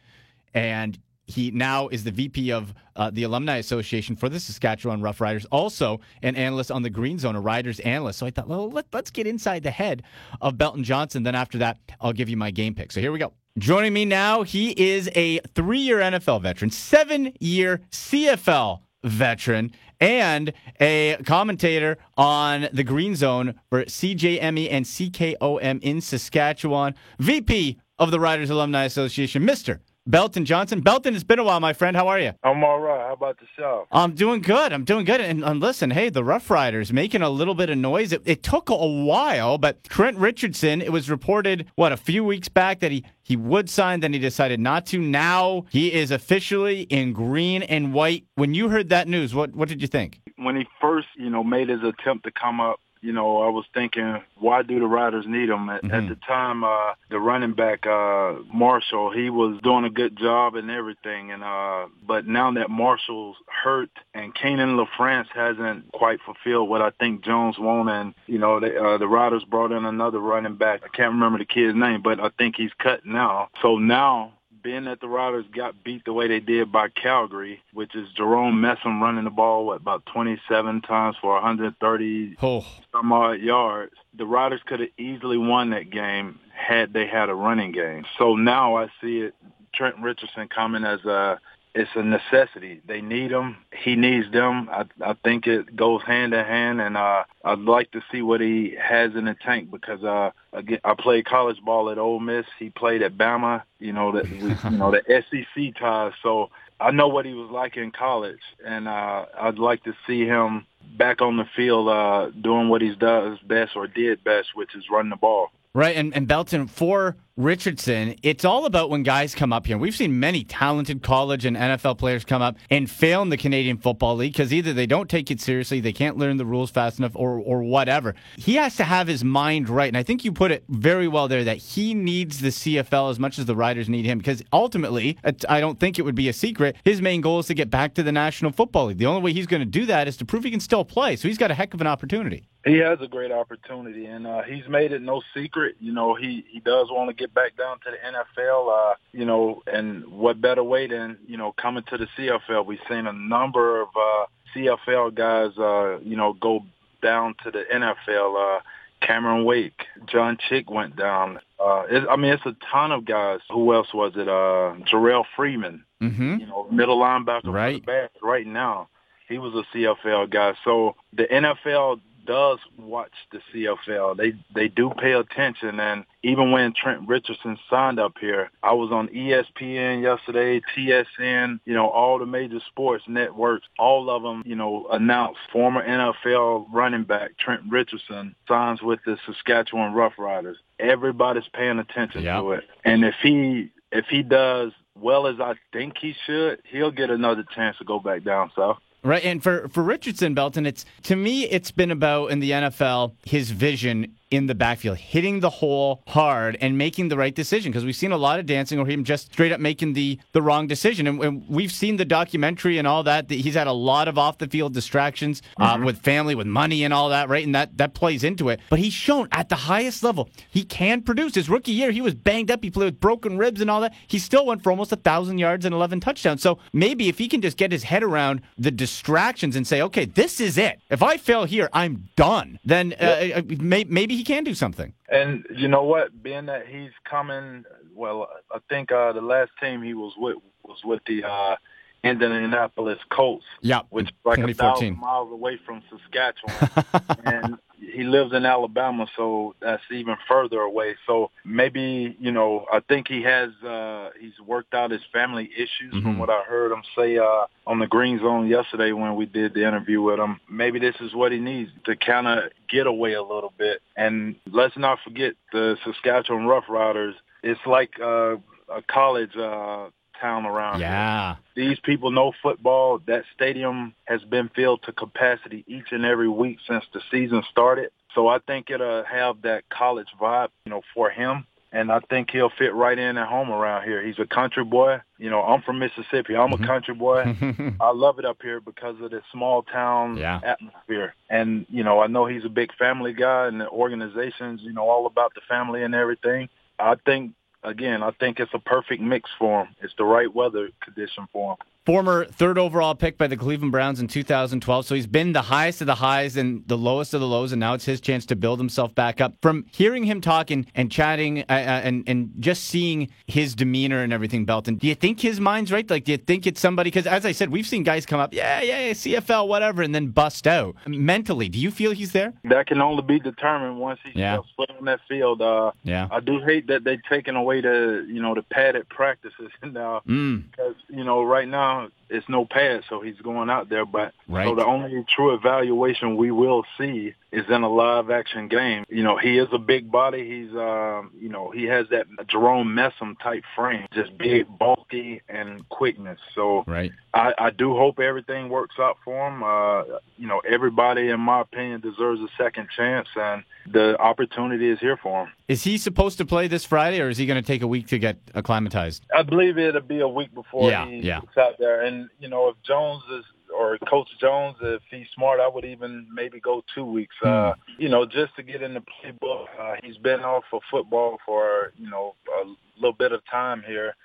and he now is the VP of uh, the Alumni Association for the Saskatchewan Roughriders, also an analyst on the Green Zone, a riders analyst. So I thought, well, let, us get inside the head of Belton Johnson. Then after that, I'll give you my game pick. So here we go. Joining me now, he is a three year NFL veteran, seven year CFL veteran, and a commentator on the Green Zone for CJME and CKOM in Saskatchewan, VP of the Riders Alumni Association, Mr. Belton Johnson. Belton, it's been a while, my friend. How are you? I'm all right. How about yourself? I'm doing good. I'm doing good. And, and listen, hey, the Rough Riders making a little bit of noise. It, it, took a while, but Trent Richardson, it was reported, what, a few weeks back that he, he would sign, then he decided not to. Now he is officially in green and white. When you heard that news, what, what did you think? When he first, you know, made his attempt to come up you know, I was thinking, why do the Riders need him? At, mm-hmm. at the time, uh, the running back, uh, Marshall, he was doing a good job and everything. And, uh, but now that Marshall's hurt and Kienan LaFrance hasn't quite fulfilled what I think Jones wanted, and, you know, they, uh, the Riders brought in another running back. I can't remember the kid's name, but I think he's cut now. So now being that the Riders got beat the way they did by Calgary, which is Jerome Messam running the ball what, about 27 times for 130 Oh, some odd yards, the Riders could have easily won that game had they had a running game. So now I see it, Trent Richardson coming as a it's a necessity. They need him. He needs them. I, I think it goes hand in hand, and uh, I'd like to see what he has in the tank because uh, again, I played college ball at Ole Miss. He played at Bama. You know that [LAUGHS] you know the SEC ties. So I know what he was like in college, and uh, I'd like to see him back on the field uh, doing what he does best or did best, which is running the ball. right. And, and Belton, for Richardson, it's all about when guys come up here. We've seen many talented college and NFL players come up and fail in the Canadian Football League because either they don't take it seriously, they can't learn the rules fast enough, or, or whatever. He has to have his mind right. And I think you put it very well there that he needs the CFL as much as the Riders need him because ultimately, I don't think it would be a secret, his main goal is to get back to the National Football League. The only way he's going to do that is to prove he can still play. So he's got a heck of an opportunity. He has a great opportunity, and uh, he's made it no secret. You know, he he does want to get back down to the NFL. Uh, you know, and what better way than you know coming to the CFL? We've seen a number of uh, CFL guys, uh, you know, go down to the NFL. Uh, Cameron Wake, John Chick went down. Uh, it, I mean, it's a ton of guys. Who else was it? Uh, Jerrell Freeman, Mm-hmm. you know, middle linebacker Right. right now. He was a CFL guy. So the NFL does watch the CFL. They they do pay attention. And even when Trent Richardson signed up here, I was on ESPN yesterday, TSN, you know, all the major sports networks, all of them, you know, announced former NFL running back Trent Richardson signs with the Saskatchewan Roughriders. Everybody's paying attention Yeah. to it. And if he if he does well as I think he should, he'll get another chance to go back down south. Right, and for for Richardson Belton, it's to me it's been about in the NFL his vision in the backfield, hitting the hole hard and making the right decision. Because we've seen a lot of dancing or him just straight up making the the wrong decision, and, and we've seen the documentary and all that. That he's had a lot of off the field distractions uh, with family, with money, and all that. Right, and that that plays into it. But he's shown at the highest level he can produce. His rookie year, he was banged up. He played with broken ribs and all that. He still went for almost a thousand yards and eleven touchdowns. So maybe if he can just get his head around the distractions and say, okay, this is it. If I fail here, I'm done. Then uh, uh, may, maybe he can do something. And you know what? Being that he's coming, well, I think uh, the last team he was with was with the uh, Indianapolis Colts, Yeah, which is like a 2014. thousand miles away from Saskatchewan, [LAUGHS] and he lives in Alabama, so that's even further away. So maybe you know, I think he has uh, he's worked out his family issues Mhm. from what I heard him say uh, on the Green Zone yesterday when we did the interview with him. Maybe this is what he needs to kind of get away a little bit. And let's not forget the Saskatchewan Roughriders. It's like uh, a college uh, town around here Yeah. these people know football. That stadium has been filled to capacity each and every week since the season started. So I think it'll have that college vibe, you know, for him. And I think he'll fit right in at home around here. He's a country boy. You know, I'm from Mississippi. I'm a mm-hmm. country boy. [LAUGHS] I love it up here because of the small town Yeah. atmosphere. And, you know, I know he's a big family guy and the organization's, you know, all about the family and everything. I think, again, I think it's a perfect mix for him. It's the right weather condition for him. Former third overall pick by the Cleveland Browns in 2012. So he's been the highest of the highs and the lowest of the lows, and now it's his chance to build himself back up. From hearing him talking and chatting uh, uh, and and just seeing his demeanor and everything, Belton, do you think his mind's right? Like, do you think it's somebody? Because as I said, we've seen guys come up, yeah, yeah, CFL, whatever, and then bust out. Mentally, do you feel he's there? that can only be determined once he's Yeah. foot on that field. Uh, Yeah. I do hate that they've taken away the you know the padded practices [LAUGHS] now Mm. because you know right now now it's no pad, so he's going out there. But Right. so the only true evaluation we will see is in a live action game. You know he is a big body. He's um, you know he has that Jerome Messam type frame, just big, bulky, and quickness. So Right. I, I do hope everything works out for him. Uh, you know, everybody, in my opinion, deserves a second chance, and the opportunity is here for him. Is he supposed to play this Friday, or is he going to take a week to get acclimatized? I believe it'll be a week before Yeah, he yeah. gets out there. And, you know, if Jones is, or Coach Jones, if he's smart, I would even maybe go two weeks, uh, Hmm. you know, just to get in the playbook. Uh, he's been off of football for, you know, a little bit of time here.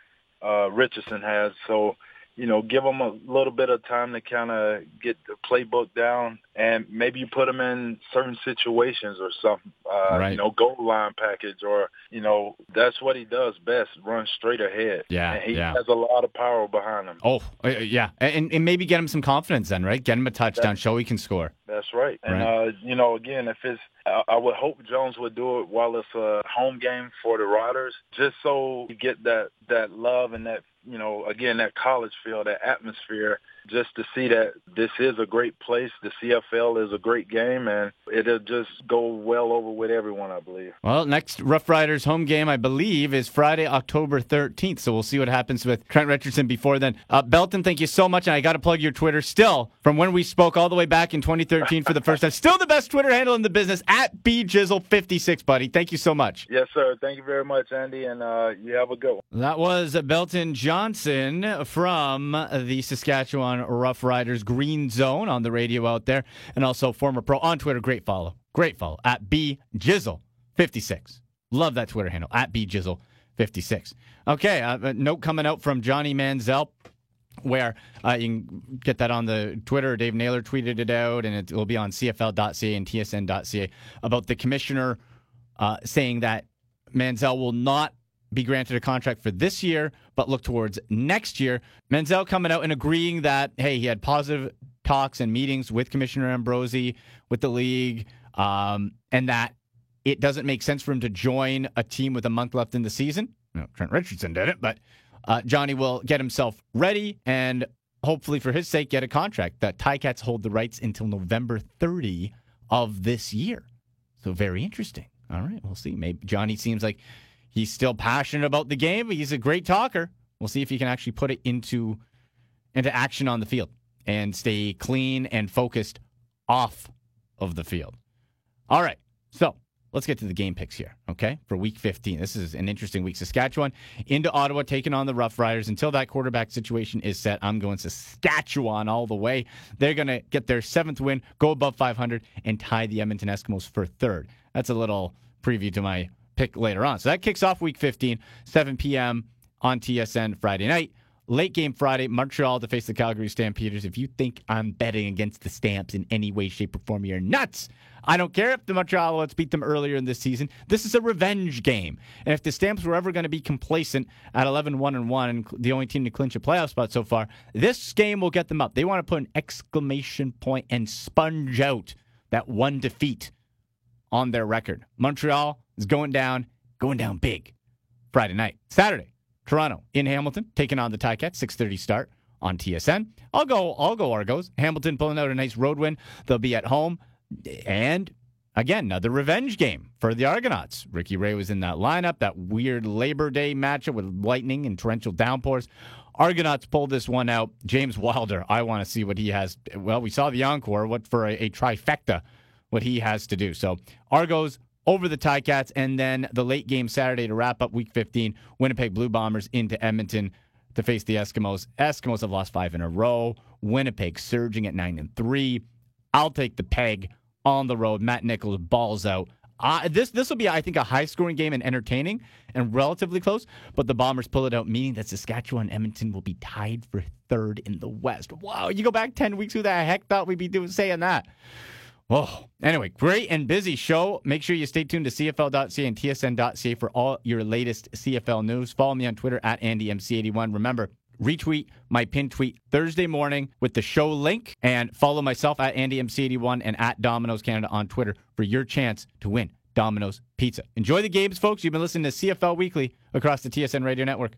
uh, Richardson has. So you know, give them a little bit of time to kind of get the playbook down, and maybe you put them in certain situations or something. Uh, right. You know, goal line package, or you know, that's what he does best: run straight ahead. Yeah, and he yeah. has a lot of power behind him. Oh, uh, yeah, and, and maybe get him some confidence then, right? Get him a touchdown, that's, show he can score. That's right. And right. uh, you know, again, if it's, I, I would hope Jones would do it while it's a home game for the Riders, just so you get that that love and that you know, again, that college feel, that atmosphere, just to see that this is a great place. The CFL is a great game, and it'll just go well over with everyone, I believe. Well, next Rough Riders home game, I believe, is Friday, October 13th. So we'll see what happens with Trent Richardson before then. Uh, Belton, thank you so much. And I got to plug your Twitter still from when we spoke all the way back in 2013 for the first time. Still the best Twitter handle in the business at bjizzle56, buddy. Thank you so much. Yes, sir. Thank you very much, Andy, and uh, you have a good one. That was Belton Johnson from the Saskatchewan Roughriders Green Zone on the radio out there, and also former pro on Twitter. Great follow. Great follow at B Jizzle56. Love that Twitter handle at B Jizzle56. Okay, uh, a note coming out from Johnny Manziel where uh, you can get that on the Twitter. Dave Naylor tweeted it out, and it will be on CFL.ca and TSN.ca about the commissioner uh, saying that Manziel will not be granted a contract for this year, but look towards next year. Manziel coming out and agreeing that, hey, he had positive talks and meetings with Commissioner Ambrosie, with the league, um, and that it doesn't make sense for him to join a team with a month left in the season. Trent Richardson did it, but uh, Johnny will get himself ready and hopefully, for his sake, get a contract. That Ticats hold the rights until November 30 of this year. So very interesting. All right, we'll see. Maybe Johnny seems like He's still passionate about the game. but He's a great talker. We'll see if he can actually put it into into action on the field and stay clean and focused off of the field. All right. So let's get to the game picks here, okay? For week 15. This is an interesting week. Saskatchewan into Ottawa, taking on the Rough Riders. Until that quarterback situation is set, I'm going Saskatchewan all the way. They're going to get their seventh win, go above 500, and tie the Edmonton Eskimos for third. That's a little preview to my pick later on. So that kicks off week 15, 7 p.m. on TSN Friday night. Late game Friday, Montreal to face the Calgary Stampeders. If you think I'm betting against the Stamps in any way, shape, or form, you're nuts. I don't care if the Montreal Alouettes beat them earlier in this season. This is a revenge game. And if the Stamps were ever going to be complacent at 11 1 and 1 and the only team to clinch a playoff spot so far, this game will get them up. They want to put an exclamation point and sponge out that one defeat on their record. Montreal is going down, going down big. Friday night. Saturday, Toronto in Hamilton, taking on the Ticats, 6.30 start on TSN. I'll go, I'll go Argos. Hamilton pulling out a nice road win. They'll be at home. And again, another revenge game for the Argonauts. Ricky Ray was in that lineup, that weird Labor Day matchup with lightning and torrential downpours. Argonauts pulled this one out. James Wilder, I want to see what he has. Well, we saw the encore. What for a, a trifecta, what he has to do. So Argos over the Ticats, and then the late game Saturday to wrap up Week 15. Winnipeg Blue Bombers into Edmonton to face the Eskimos. Eskimos have lost five in a row. Winnipeg surging at nine and three. I'll take the peg on the road. Matt Nichols balls out. Uh, this this will be, I think, a high scoring game and entertaining and relatively close. But the Bombers pull it out, meaning that Saskatchewan and Edmonton will be tied for third in the West. Wow, you go back ten weeks, who the heck thought we'd be doing saying that? Oh, anyway, great and busy show. Make sure you stay tuned to CFL.ca and TSN.ca for all your latest CFL news. Follow me on Twitter at AndyMC81. Remember, retweet my pin tweet Thursday morning with the show link and follow myself at AndyMC81 and at Domino's Canada on Twitter for your chance to win Domino's Pizza. Enjoy the games, folks. You've been listening to CFL Weekly across the TSN Radio Network.